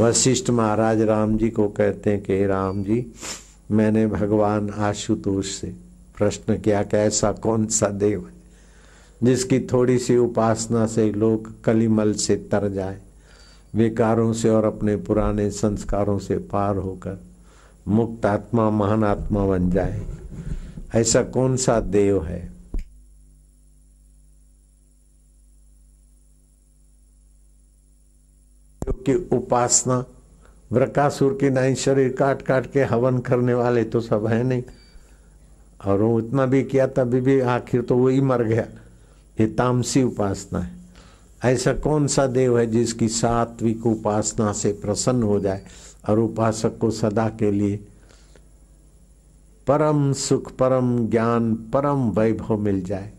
वशिष्ठ महाराज राम जी को कहते हैं कि राम जी, मैंने भगवान आशुतोष से प्रश्न किया कि ऐसा कौन सा देव है, जिसकी थोड़ी सी उपासना से लोग कलिमल से तर जाए, विकारों से और अपने पुराने संस्कारों से पार होकर मुक्त आत्मा महान आत्मा बन जाए? ऐसा कौन सा देव है? की उपासना वृकासुर की नाई शरीर काट काट के हवन करने वाले तो सब है नहीं। और वो इतना भी किया, तभी भी आखिर तो वही मर गया। ये तामसी उपासना है। ऐसा कौन सा देव है जिसकी सात्विक उपासना से प्रसन्न हो जाए और उपासक को सदा के लिए परम सुख, परम ज्ञान, परम वैभव मिल जाए?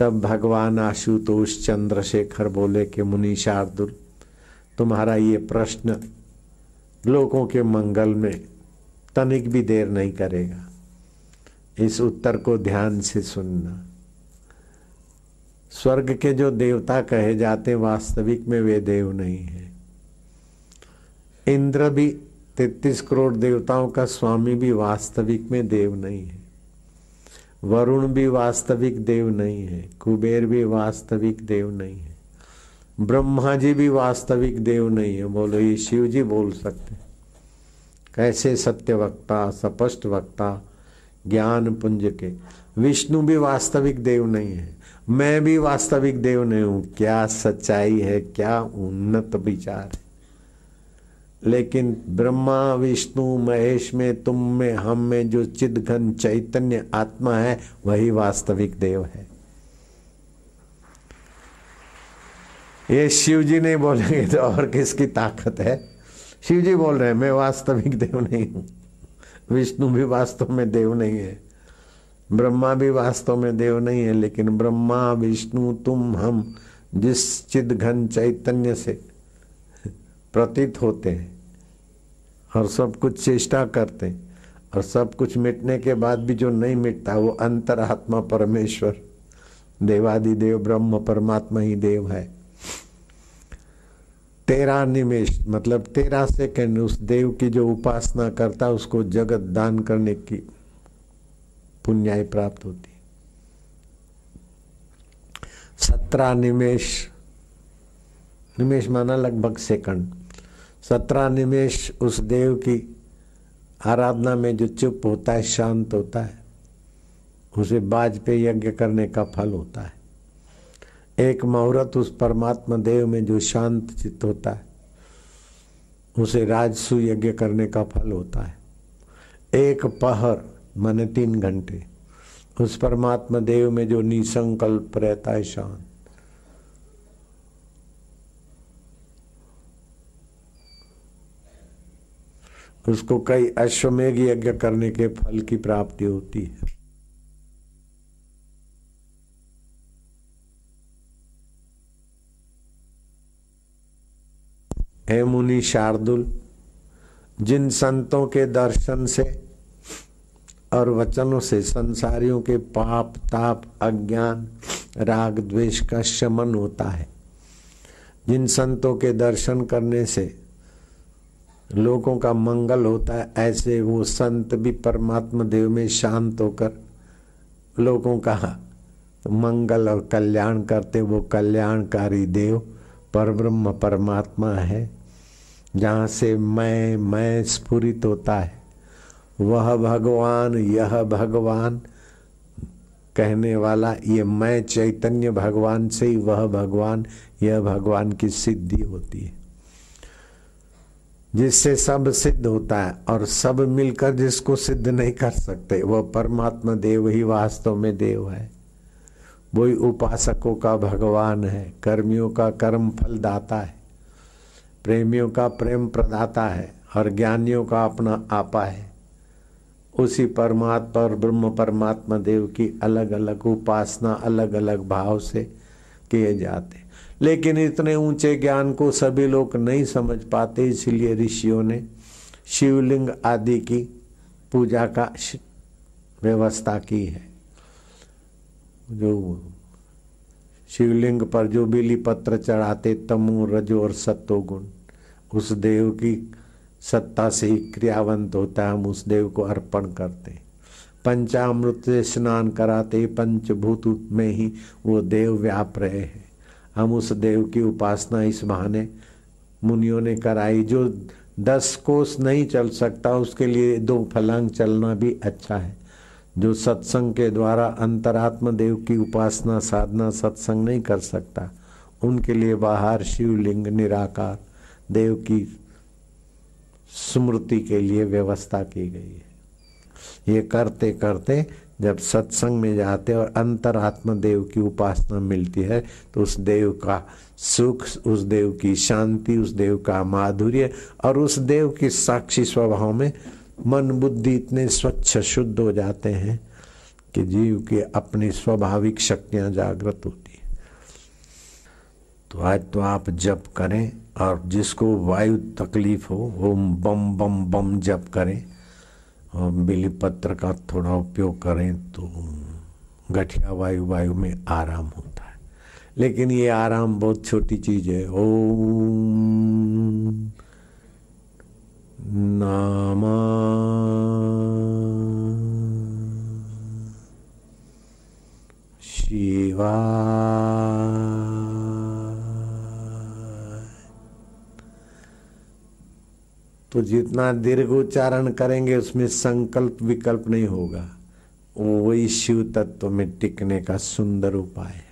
तब भगवान आशुतोष चंद्रशेखर बोले कि मुनि शार्दुल तुम्हारा ये प्रश्न लोगों के मंगल में तनिक भी देर नहीं करेगा। इस उत्तर को ध्यान से सुनना। स्वर्ग के जो देवता कहे जाते वास्तविक में वे देव नहीं है। इंद्र भी तैतीस करोड़ देवताओं का स्वामी भी वास्तविक में देव नहीं है। वरुण भी वास्तविक देव नहीं है। कुबेर भी वास्तविक देव नहीं है। ब्रह्मा जी भी वास्तविक देव नहीं है, बोलो, ये शिव जी बोल सकते कैसे सत्य वक्ता, स्पष्ट वक्ता, ज्ञान पुंज के? विष्णु भी वास्तविक देव नहीं है। मैं भी वास्तविक देव नहीं हूँ। क्या सच्चाई है, क्या उन्नत विचार है? लेकिन ब्रह्मा, विष्णु, महेश में, तुम में, हम में जो चिद घन चैतन्य आत्मा है, वही वास्तविक देव है। ये शिव जी नहीं बोलेंगे तो और किसकी ताकत है? शिव जी बोल रहे हैं, मैं वास्तविक देव नहीं हूँ। विष्णु भी वास्तव में देव नहीं है। ब्रह्मा भी वास्तव में देव नहीं है, लेकिन ब्रह्मा, विष्णु, तुम, हम, जिस चिद घन चैतन्य से प्रतीत होते हैं और सब कुछ चेष्टा करते हैं और सब कुछ मिटने के बाद भी जो नहीं मिटता, वो अंतरात्मा परमेश्वर। देवादि देव ब्रह्म परमात्मा ही देव है। तेरह निमेश मतलब तेरह सेकंड उस देव की जो उपासना करता उसको जगत दान करने की पुण्याय प्राप्त होती सत्रह निमेश निमेश माना लगभग सेकंड सत्रह निमेश उस देव की आराधना में जो चुप होता है, शांत होता है, उसे बाज पे यज्ञ करने का फल होता है। एक मुहूर्त उस परमात्मा देव में जो शांत चित्त होता है, उसे राजसु यज्ञ करने का फल होता है। एक पहर, माने तीन घंटे, उस परमात्मा देव में जो निसंकल्प रहता है शांत। उसको कई अश्वमेघ यज्ञ करने के फल की प्राप्ति होती है। हे मुनि शार्दुल, जिन संतों के दर्शन से और वचनों से संसारियों के पाप, ताप, अज्ञान, राग, द्वेष का शमन होता है। जिन संतों के दर्शन करने से लोगों का मंगल होता है, ऐसे वो संत भी परमात्मा देव में शांत होकर लोगों का मंगल और कल्याण करते वो कल्याणकारी देव परब्रह्म परमात्मा है, जहाँ से मैं मैं स्फुरित होता है। वह भगवान, यह भगवान, कहने वाला, ये मैं चैतन्य भगवान से ही वह भगवान, यह भगवान की सिद्धि होती है। जिससे सब सिद्ध होता है और सब मिलकर जिसको सिद्ध नहीं कर सकते वह परमात्मा देव ही वास्तव में देव है। वही उपासकों का भगवान है, कर्मियों का कर्म फल दाता है, प्रेमियों का प्रेम प्रदाता है, और ज्ञानियों का अपना आपा है। उसी परमात्मा और ब्रह्म परमात्मा देव की अलग अलग उपासना अलग अलग भाव से किए जाते। लेकिन इतने ऊँचे ज्ञान को सभी लोग नहीं समझ पाते, इसलिए ऋषियों ने शिवलिंग आदि की पूजा का व्यवस्था की है। जो शिवलिंग पर जो बिली पत्र चढ़ाते तमु, रजो और सत्तो गुण, उस देव की सत्ता से ही क्रियावंत होता है। हम उस देव को अर्पण करते पंचामृत से स्नान कराते पंचभूत में ही वो देव व्याप रहे हैं। हम उस देव की उपासना इस बहाने मुनियों ने कराई। जो दस कोस नहीं चल सकता, उसके लिए दो फलांग चलना भी अच्छा है। जो सत्संग के द्वारा अंतरात्म देव की उपासना, साधना, सत्संग नहीं कर सकता, उनके लिए बाहर शिवलिंग निराकार, देव की स्मृति के लिए व्यवस्था की गई है। ये करते करते जब सत्संग में जाते और अंतरात्म देव की उपासना मिलती है तो उस देव का सुख, उस देव की शांति, उस देव का माधुर्य और उस देव की साक्षी स्वभाव में मन बुद्धि इतने स्वच्छ शुद्ध हो जाते हैं कि जीव के अपनी स्वाभाविक शक्तियाँ जागृत होती है। तो आज तो आप जप करें और जिसको वायु तकलीफ़ हो, वो बम बम बम जप करें और बिली पत्र का थोड़ा उपयोग करें तो गठिया वायु वायु में आराम होता है। लेकिन ये आराम बहुत छोटी चीज़ है। ओम नामा शिवा तो जितना दीर्घ उच्चारण करेंगे, उसमें संकल्प विकल्प नहीं होगा। वही शिव तत्व में टिकने का सुंदर उपाय।